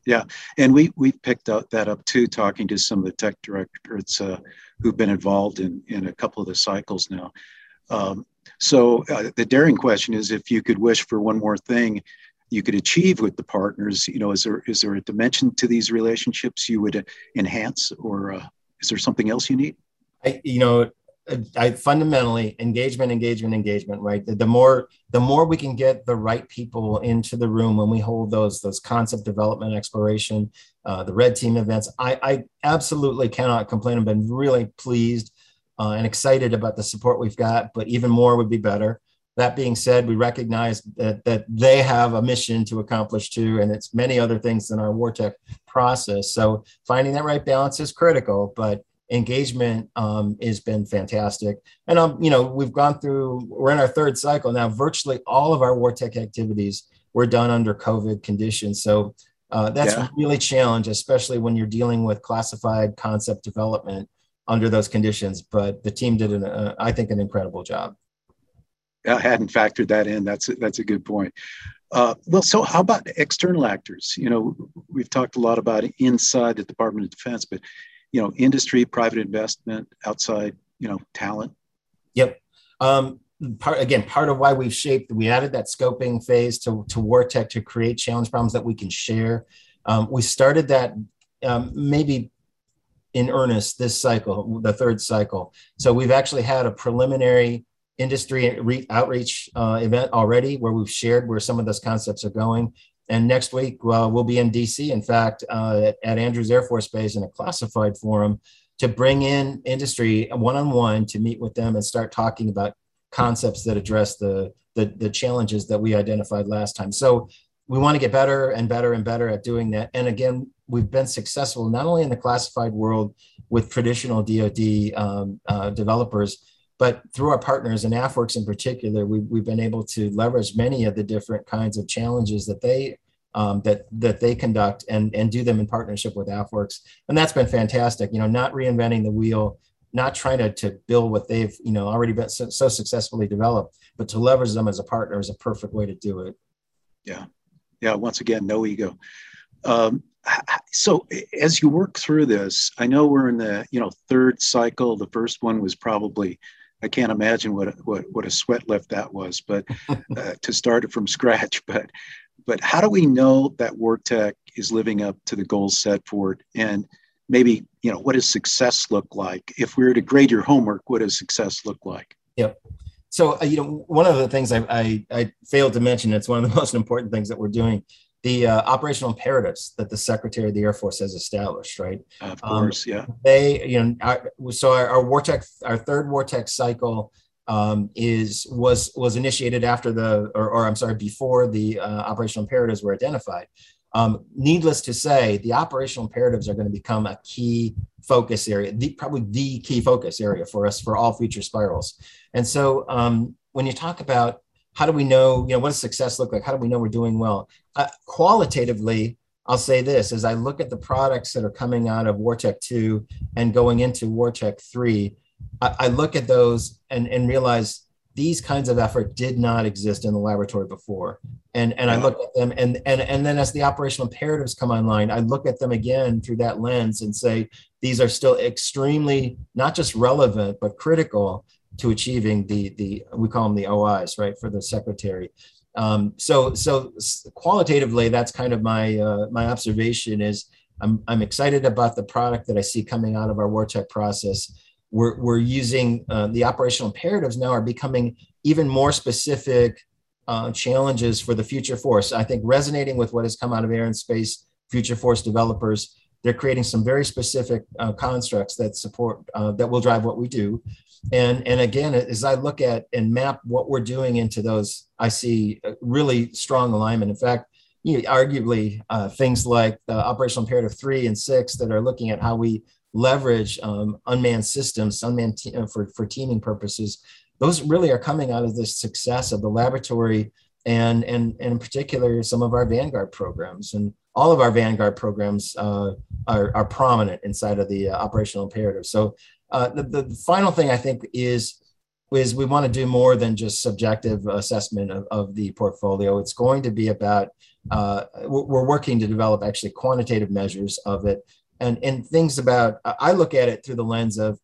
Yeah, and we we picked up that up too, talking to some of the tech directors uh, who've been involved in in a couple of the cycles now. Um, so uh, the daring question is, if you could wish for one more thing, you could achieve with the partners. You know, is there is there a dimension to these relationships you would enhance, or uh, is there something else you need? I, you know, I fundamentally engagement, engagement, engagement. Right. The, the, more the more we can get the right people into the room when we hold those those concept development, exploration, uh, the red team events. I, I absolutely cannot complain. I've been really pleased uh, and excited about the support we've got. But even more would be better. That being said, we recognize that that they have a mission to accomplish too, and it's many other things than our war tech process. So finding that right balance is critical, but engagement um, has been fantastic. And um, you know, we've gone through. We're in our third cycle now. Virtually all of our war tech activities were done under COVID conditions. So uh, that's yeah. really challenge, especially when you're dealing with classified concept development under those conditions. But the team did, an, uh, I think, an incredible job. I hadn't factored that in. That's a, that's a good point. Uh, well, so how about external actors? You know, we've talked a lot about inside the Department of Defense, but you know, industry, private investment, outside, you know, talent? Yep. Um, part again, part of why we've shaped, we added that scoping phase to, to WarTech to create challenge problems that we can share. Um, we started that um, maybe in earnest this cycle, the third cycle. So we've actually had a preliminary industry outreach uh, event already where we've shared where some of those concepts are going. And next week, uh, we'll be in DC, in fact, uh, at, at, Andrews Air Force Base in a classified forum to bring in industry one on one to meet with them and start talking about concepts that address the, the, the, challenges that we identified last time. So we want to get better and better and better at doing that. And again, we've been successful not only in the classified world with traditional DoD um, uh, developers, but through our partners and AFWERX in particular, we, we've been able to leverage many of the different kinds of challenges that they um, that that they conduct and and do them in partnership with AFWERX, and that's been fantastic. You know, not reinventing the wheel, not trying to to build what they've you know already been so, so successfully developed, but to leverage them as a partner is a perfect way to do it. Yeah, yeah. Once again, no ego. Um, so as you work through this, I know we're in the you know third cycle. The first one was probably I can't imagine what what what a sweat lift that was, but uh, to start it from scratch. But but how do we know that WarTech is living up to the goals set for it? And maybe you know what does success look like? If we were to grade your homework, what does success look like? Yep. So uh, you know one of the things I, I I failed to mention. It's one of the most important things that we're doing the uh, operational imperatives that the Secretary of the Air Force has established, right? Of course, um, yeah. They, you know, our, so our, our WarTech, our third WarTech cycle um, is was was initiated after the, or, or I'm sorry, before the uh, operational imperatives were identified. Um, needless to say, the operational imperatives are going to become a key focus area, the, probably the key focus area for us for all future spirals. And so, um, when you talk about how do we know, you know, what does success look like? How do we know we're doing well? Uh, qualitatively, I'll say this as I look at the products that are coming out of WarTech 2 and going into WarTech 3, I, I look at those and, and realize these kinds of effort did not exist in the laboratory before. And, and I look at them and, and, and then as the operational imperatives come online, I look at them again through that lens and say, these are still extremely not just relevant, but critical to achieving the the we call them the OIs, right, for the secretary. Um, so so qualitatively, that's kind of my uh, my observation is I'm I'm excited about the product that I see coming out of our WarTech process. We're we're using uh, the operational imperatives now are becoming even more specific uh, challenges for the future force. I think resonating with what has come out of Air and Space Future Force developers, they're creating some very specific uh, constructs that support uh, that will drive what we do and and again as i look at and map what we're doing into those i see really strong alignment. In fact you know, arguably uh, things like the operational imperative three and six that are looking at how we leverage um, unmanned systems unmanned te- uh, for, for teaming purposes those really are coming out of the success of the laboratory and, and, and in particular some of our vanguard programs. And all of our vanguard programs uh, are, are prominent inside of the uh, operational imperative. So uh, the, the final thing I think is is we want to do more than just subjective assessment of, of the portfolio. It's going to be about uh, we're working to develop actually quantitative measures of it and and things about. I look at it through the lens of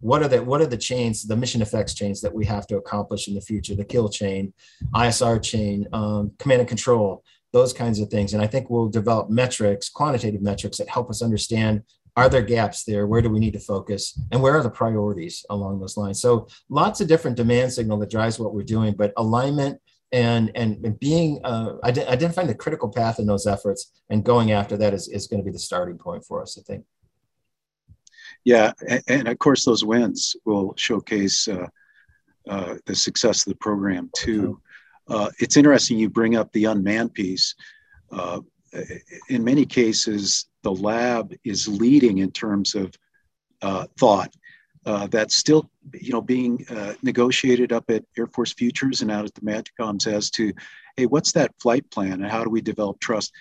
what are the what are the chains, the mission effects chains that we have to accomplish in the future, the kill chain, ISR chain, um, command and control, those kinds of things. And I think we'll develop metrics, quantitative metrics that help us understand are there gaps there? Where do we need to focus? And where are the priorities along those lines? So lots of different demand signal that drives what we're doing, but alignment and and and being uh, identifying the critical path in those efforts and going after that is, is going to be the starting point for us, I think. Yeah, and, and of course those wins will showcase uh, uh, the success of the program too. Uh, it's interesting you bring up the unmanned piece. In many cases, the lab is leading in terms of uh, thought. Uh, that's still, you know, being uh, negotiated up at Air Force Futures and out at the MAJCOMs as to, hey, what's that flight plan and how do we develop trust?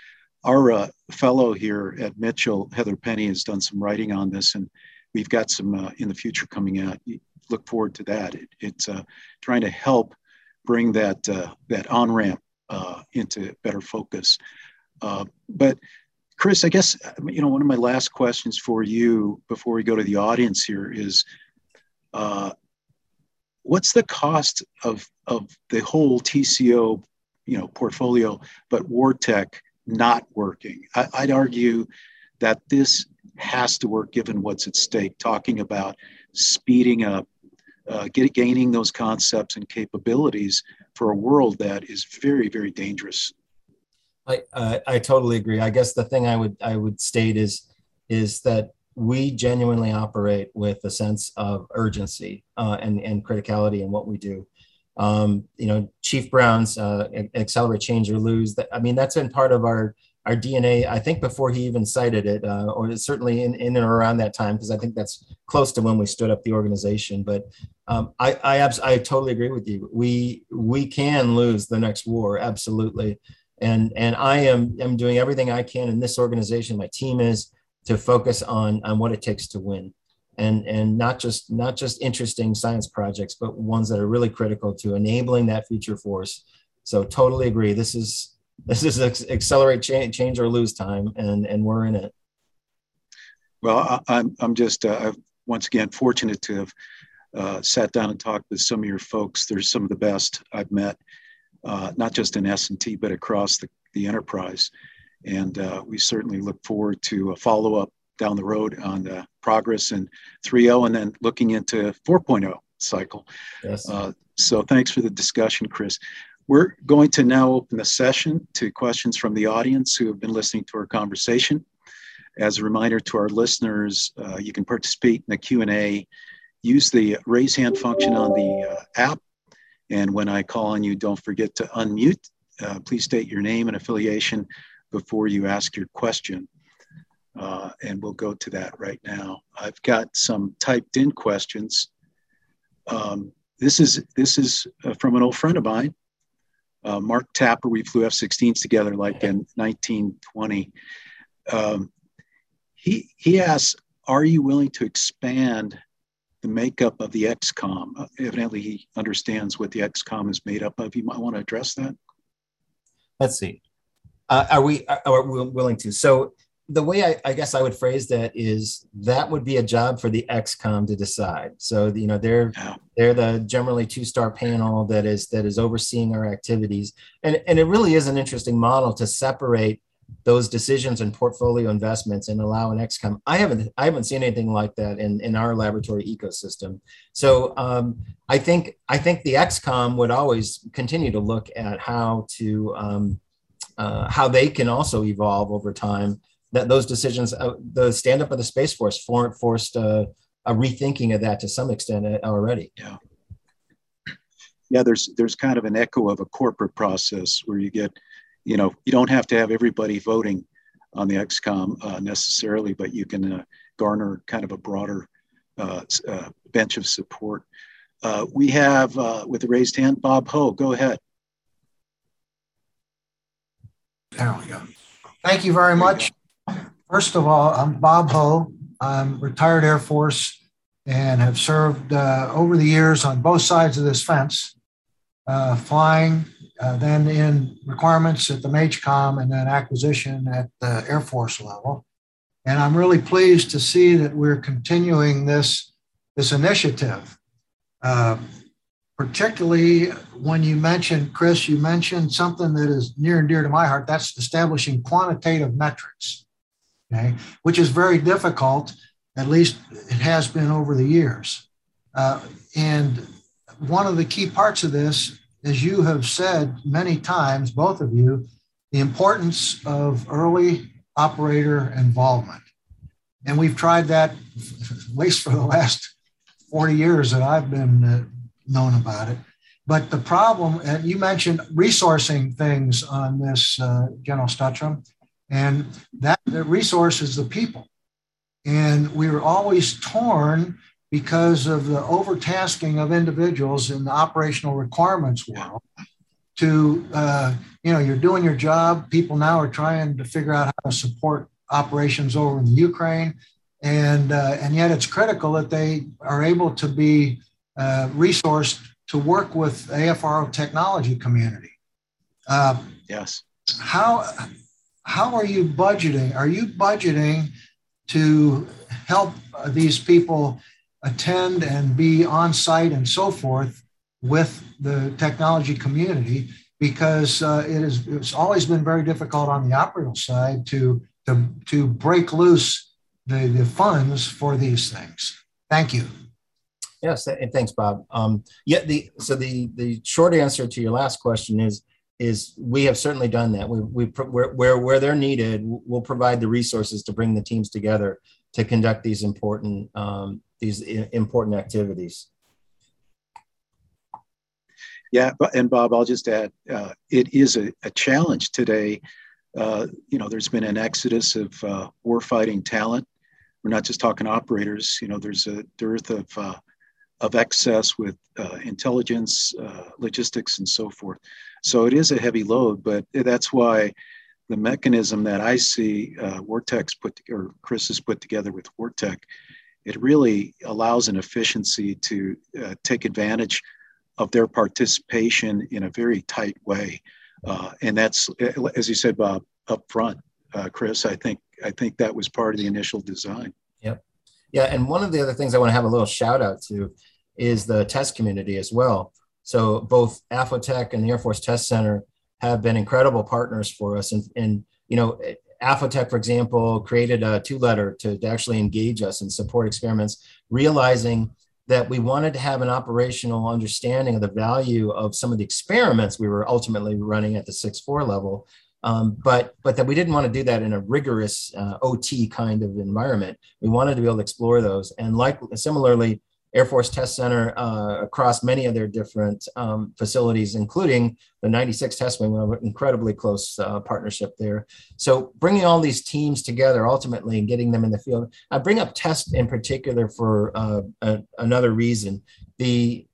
Our uh, fellow here at Mitchell, Heather Penney, has done some writing on this, and we've got some uh, in the future coming out. Look forward to that. It, it's uh, trying to help bring that that on ramp into better focus. But Chris, I guess you know one of my last questions for you before we go to the audience here is, uh, what's the cost of of the whole TCO, you know, portfolio, but WarTech not working? I, I'd argue that this has to work given what's at stake. Talking about speeding up, uh, get, gaining those concepts and capabilities for a world that is very, very dangerous I, uh, I totally agree. I guess the thing I would I would state is is that we genuinely operate with a sense of urgency uh, and and criticality in what we do. um, you know, Chief Brown's uh, accelerate, change or lose. That I mean, that's been part of our our DNA. I think before he even cited it, uh, or certainly in, in and around that time, because I think that's close to when we stood up the organization. But um, I I, abs- I totally agree with you. We we can lose the next war, absolutely. And and I am am doing everything I can in this organization. My team is to focus on on what it takes to win. And and not just not just interesting science projects but ones that are really critical to enabling that future force. So totally agree. This is this is accelerate change, change or lose time and and we're in it. Well I, am i'm just uh, once again fortunate to have uh, sat down and talked with some of your folks. They're some of the best i've met uh, not just in s&t but across the, the enterprise and uh, we certainly look forward to a follow-up down the road on the progress in 3.0 and then looking into 4.0 cycle. Yes. Uh, so thanks for the discussion, Chris. We're going to now open the session to questions from the audience who have been listening to our conversation. As a reminder to our listeners, uh, you can participate in the Q&A. Use the raise hand function on the uh, app. And when I call on you, don't forget to unmute. Uh, please state your name and affiliation before you ask your question uh, and we'll go to that right now. I've got some typed in questions. Um, this is this is uh, from an old friend of mine, uh, Mark Tapper. We flew F-16s together like in 1920. Um, he he asks, "Are you willing to expand the makeup of the XCOM?" Uh, evidently, he understands what the XCOM is made up of. You might want to address that. Let's see. Uh, are we are we willing to? So the way I, I, guess I would phrase that is that would be a job for the XCOM to decide. So you know they're yeah. they're the generally two star panel that is that is overseeing our activities, and and it really is an interesting model to separate those decisions and portfolio investments and allow an XCOM. I haven't I haven't seen anything like that in in our laboratory ecosystem. So um, I think I think the XCOM would always continue to look at how to um, uh, how they can also evolve over time that those decisions, uh, the stand up of the Space Force for, forced uh, a rethinking of that to some extent uh, already. Yeah. Yeah, there's there's kind of an echo of a corporate process where you get, you know, you don't have to have everybody voting on the XCOM uh, necessarily, but you can uh, garner kind of a broader uh, bench of support. we have, with the raised hand, Bob Ho. Go ahead. There we go. Thank you very much. First of all, I'm Bob Ho. I'm retired Air Force and have served uh, over the years on both sides of this fence, uh, flying, uh, then in requirements at the MAJCOM and then acquisition at the Air Force level. And I'm really pleased to see that we're continuing this, this initiative. Uh, particularly when you mentioned, Chris, you mentioned something that is near and dear to my heart that's establishing quantitative metrics okay, which is very difficult. At least it has been over the years. Uh, and one of the key parts of this, as you have said many times, both of you, the importance of early operator involvement. And we've tried that at least for the last 40 years that I've been uh, known about it. But the problem, and you mentioned resourcing things on this, uh, General Stutzriem, and that the resource is the people. And we were always torn because of the overtasking of individuals in the operational requirements world to, uh, you know, you're doing your job. People now are trying to figure out how to support operations over in the Ukraine. And, uh, and yet it's critical that they are able to be uh, resourced to work with AFRL technology community. Uh, yes. How, how are you budgeting? Are you budgeting to help these people attend and be on site and so forth with the technology community? Because uh, it is, it's always been very difficult on the operational side to, to, to break loose the, the funds for these things. Thank you. Yes, and thanks, Bob. Um, yeah, the so the the short answer to your last question is is we have certainly done that. We, we where, where, where they're needed, we'll provide the resources to bring the teams together to conduct these important um, these important activities. Yeah, and Bob, I'll just add, uh, it is a, a challenge today. Uh, you know, there's been an exodus of uh, warfighting talent. We're not just talking operators. You know, there's a dearth of uh, of excess with uh, intelligence, uh, logistics, and so forth. So it is a heavy load, but that's why the mechanism that I see uh, Vortex put or Chris has put together with WarTech, it really allows an efficiency to uh, take advantage of their participation in a very tight way, uh, and that's as you said, Bob, up front, uh, Chris. I think I think that was part of the initial design. Yep. Yeah, and one of the other things I want to have a little shout out to is the test community as well. So both AFOTEC and the Air Force Test Center have been incredible partners for us. And, and you know, AFOTEC, for example, created a two-letter to, to actually engage us and support experiments, realizing that we wanted to have an operational understanding of the value of some of the experiments we were ultimately running at the 6-4 level. Um, but but that we didn't want to do that in a rigorous uh, OT kind of environment. We wanted to be able to explore those, and like similarly, Air Force Test Center uh, across many of their different um, facilities, including the 96 Test Wing. We have an incredibly close uh, partnership there. So bringing all these teams together ultimately and getting them in the field. I bring up test in particular for uh, a, another reason. The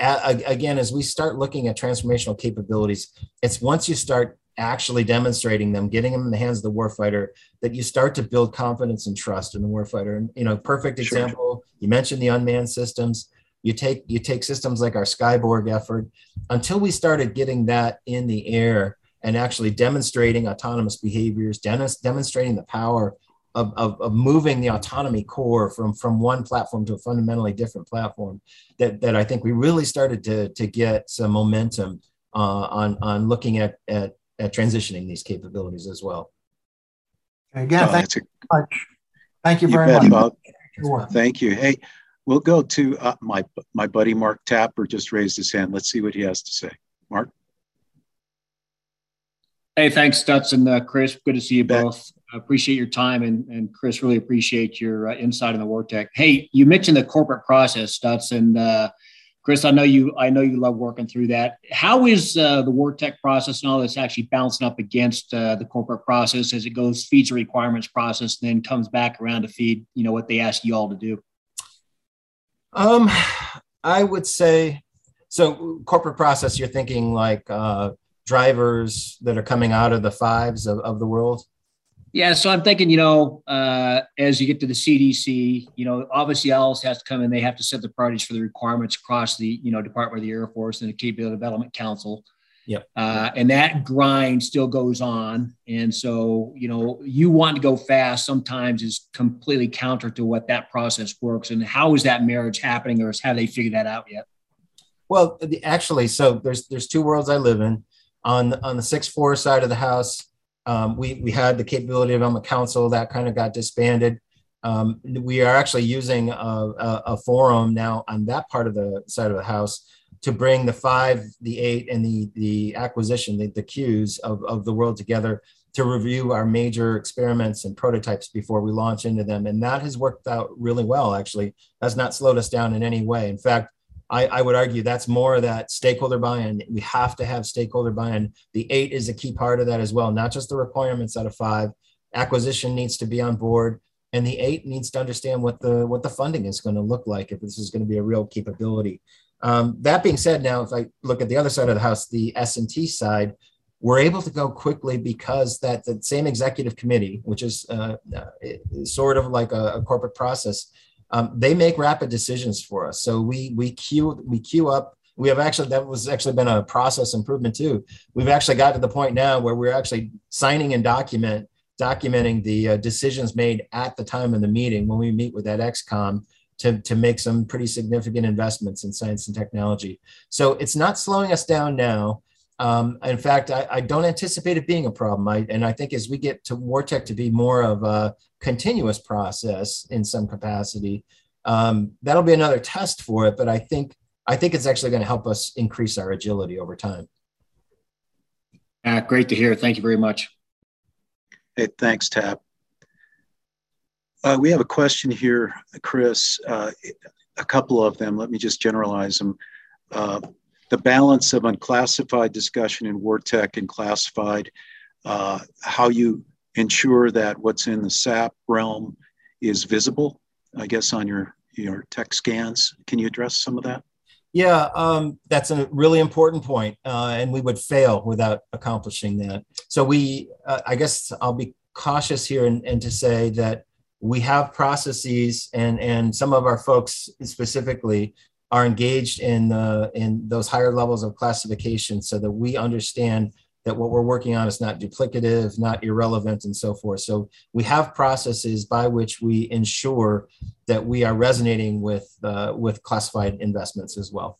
again, as we start looking at transformational capabilities, it's once you start actually demonstrating them, getting them in the hands of the warfighter, that you start to build confidence and trust in the warfighter. And you know, perfect example. Sure. You mentioned the unmanned systems. You take you take systems like our Skyborg effort. Until we started getting that in the air and actually demonstrating autonomous behaviors, demonstrating the power of, of, of, moving the autonomy core from, from one platform to a fundamentally different platform, that, that I think we really started to, to get some momentum uh, on, on looking at, at at transitioning these capabilities as well. Again, oh, thank you a, much. Thank you very bet, much. Bob. Thank you. Hey, we'll go to uh, my my buddy Mark Tapper just raised his hand. Let's see what he has to say. Mark. Hey, thanks, Stutz and uh, Chris. Good to see you both. I appreciate your time, and, and Chris, really appreciate your uh, insight in the WarTech. Hey, you mentioned the corporate process, Stutz, and uh, Chris, I know you. I know you love working through that. How is uh, the WarTech process and all this actually bouncing up against uh, the corporate process as it goes feeds the requirements process, and then comes back around to feed you know what they ask you all to do? Um, I would say so. Corporate process. You're thinking like uh, drivers that are coming out of the fives of, of the world. Yeah, so I'm thinking, you know, uh, as you get to the CDC, you know, obviously ALICE has to come in. They have to set the priorities for the requirements across the, you know, Department of the Air Force and the Capability Development Council. Yep. Uh, and that grind still goes on. And so, you know, you want to go fast sometimes is completely counter to what that process works. And how is that marriage happening, or is, have they figured that out yet? Well, actually, so there's there's two worlds I live in. On on the six four side of the house, um, we, we had the capability development council that kind of got disbanded. Um, we are actually using a, a, a, forum now on that part of the side of the house to bring the five, the eight, and the, the acquisition, the, the Qs of, of the world together to review our major experiments and prototypes before we launch into them. And that has worked out really well, actually. Has not slowed us down in any way. In fact, I, I would argue that's more that stakeholder buy-in. We have to have stakeholder buy-in. The eight is a key part of that as well, not just the requirements out of five. Acquisition needs to be on board, and the eight needs to understand what the what the funding is going to look like if this is going to be a real capability. Um, that being said, now if I look at the other side of the house, the S and T side, we're able to go quickly because that the same executive committee, which is uh, uh, sort of like a, a corporate process, um, they make rapid decisions for us. So we we queue we queue up. We have actually that was actually been a process improvement too. We've actually got to the point now where we're actually signing and document documenting the uh, decisions made at the time of the meeting when we meet with that XCOM to, to make some pretty significant investments in science and technology. So it's not slowing us down now. Um, in fact, I, I, don't anticipate it being a problem. I, and I think as we get to WarTech to be more of a continuous process in some capacity, um, that'll be another test for it. But I think I think it's actually going to help us increase our agility over time. Uh, great to hear. Thank you very much. Hey, thanks, Tap. Uh, we have a question here, Chris. Uh, a couple of them. Let me just generalize them. The balance of unclassified discussion in WarTech and classified, uh, how you ensure that what's in the SAP realm is visible, I guess, on your, your tech scans. Can you address some of that? Yeah, um, that's a really important point, uh, and we would fail without accomplishing that. So we, uh, I guess, I'll be cautious here and, and to say that we have processes, and and some of our folks specifically are engaged in the in those higher levels of classification, so that we understand that what we're working on is not duplicative, not irrelevant, and so forth. So we have processes by which we ensure that we are resonating with uh, with classified investments as well.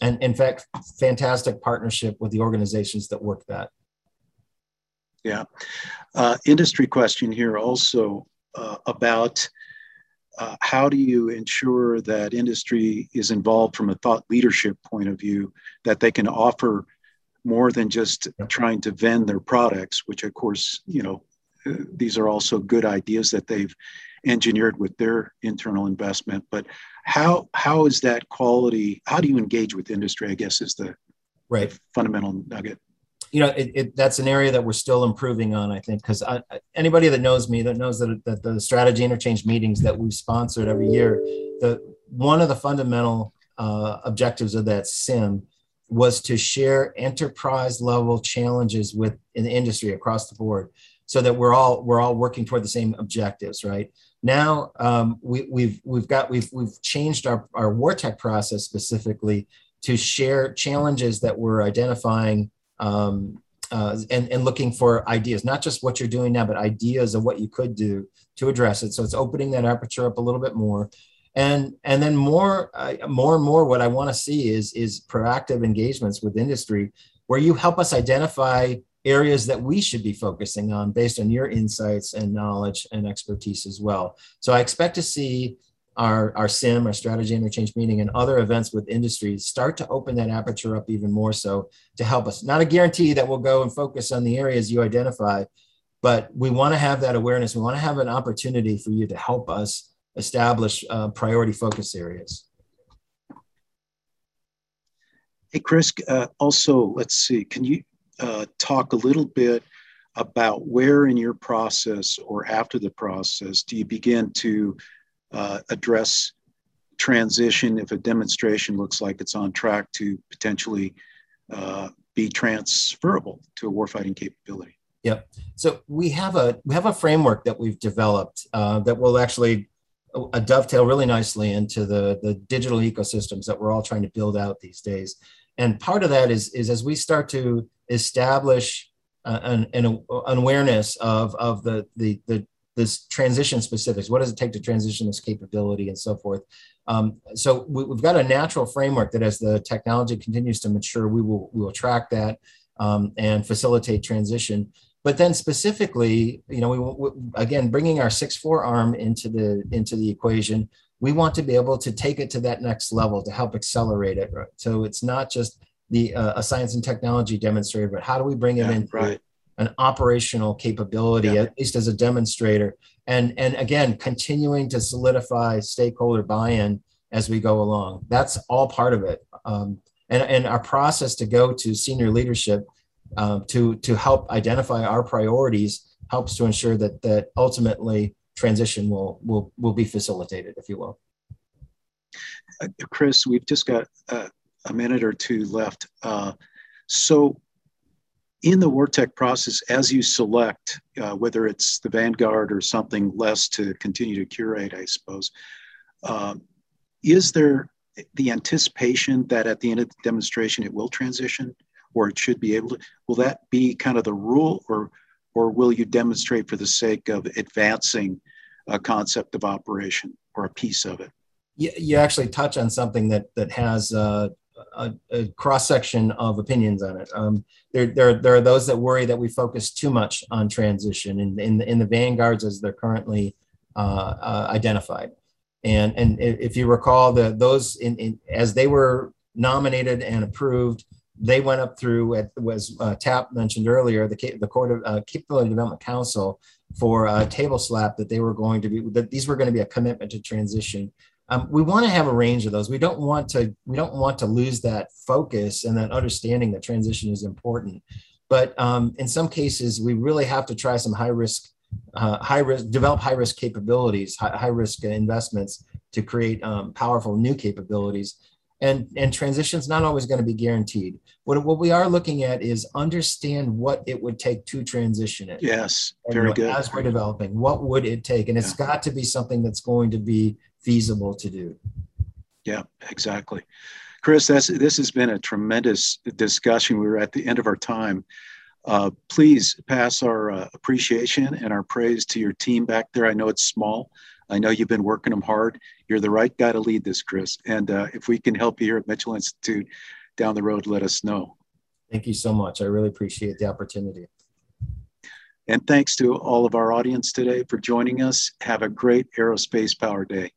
And in fact, fantastic partnership with the organizations that work that. Yeah, uh, industry question here also uh, about. Uh, how do you ensure that industry is involved from a thought leadership point of view that they can offer more than just trying to vend their products, which of course, you know, uh, these are also good ideas that they've engineered with their internal investment. But how how is that quality? How do you engage with industry? I guess is the right fundamental nugget. You know, it, it, that's an area that we're still improving on. I think because anybody that knows me that knows that, that the strategy interchange meetings that we've sponsored every year, the one of the fundamental uh, objectives of that sim was to share enterprise level challenges with in the industry across the board so that we're all we're all working toward the same objectives right now um, we, we've we've got we've we've changed our our WarTech process specifically to share challenges that we're identifying um, uh, and, and looking for ideas, not just what you're doing now, but ideas of what you could do to address it. So it's opening that aperture up a little bit more and and then more uh, more and more what i want to see is is proactive engagements with industry where you help us identify areas that we should be focusing on based on your insights and knowledge and expertise as well so i expect to see our, our sim our strategy interchange meeting and other events with industries start to open that aperture up even more so to help us not a guarantee that we'll go and focus on the areas you identify but we want to have that awareness we want to have an opportunity for you to help us establish uh, priority focus areas. Hey, Chris, uh, also, let's see, can you uh, talk a little bit about where in your process or after the process do you begin to uh, address transition if a demonstration looks like it's on track to potentially uh, be transferable to a warfighting capability? Yep. So we have a we have a framework that we've developed uh, that will actually a dovetail really nicely into the, the digital ecosystems that we're all trying to build out these days. And part of that is, is as we start to establish uh, an, an, an, awareness of, of the, the, the, this transition specifics, what does it take to transition this capability and so forth. Um, so we, have got a natural framework that as the technology continues to mature, we will, we will track that um, and facilitate transition. But then specifically, you know, we, we again bringing our six four arm into the into the equation. We want to be able to take it to that next level to help accelerate it. Right? So it's not just the uh, a science and technology demonstrator, but how do we bring it yeah, into right. An operational capability, yeah. at least as a demonstrator? And and again, continuing to solidify stakeholder buy-in as we go along. That's all part of it. Um, and, and our process to go to senior leadership um, to to help identify our priorities helps to ensure that that ultimately transition will will will be facilitated, if you will. Uh, Chris, we've just got uh, a minute or two left. Uh, so, in the WarTech process, as you select uh, whether it's the Vanguard or something less to continue to curate, I suppose, um, is there the anticipation that at the end of the demonstration it will transition? or it should be able to. Will that be kind of the rule, or or will you demonstrate for the sake of advancing a concept of operation or a piece of it? You, you actually touch on something that that has uh, a, a cross section of opinions on it. Um, there, there, there are those that worry that we focus too much on transition in, in, the, in the vanguards as they're currently uh, uh, identified. And, and if you recall, the, those in, in, as they were nominated and approved, they went up through it was uh, tap mentioned earlier the the court of uh, capability development council for a table slap that they were going to be that these were going to be a commitment to transition Um, we want to have a range of those. We don't want to we don't want to lose that focus and that understanding that transition is important. But um, in some cases, we really have to try some high risk, uh, high risk, develop high risk capabilities, high, high risk investments to create um, powerful new capabilities. And, and transition's not always going to be guaranteed. What, what we are looking at is understand what it would take to transition it. Yes, very good. As we're developing, what would it take? And it's yeah. got to be something that's going to be feasible to do. Yeah, exactly. Chris, this has been a tremendous discussion. We were at the end of our time. Uh, please pass our uh, appreciation and our praise to your team back there. I know it's small. I know you've been working them hard. You're the right guy to lead this, Chris. And uh, if we can help you here at Mitchell Institute down the road, let us know. Thank you so much. I really appreciate the opportunity. And thanks to all of our audience today for joining us. Have a great Aerospace Power Day.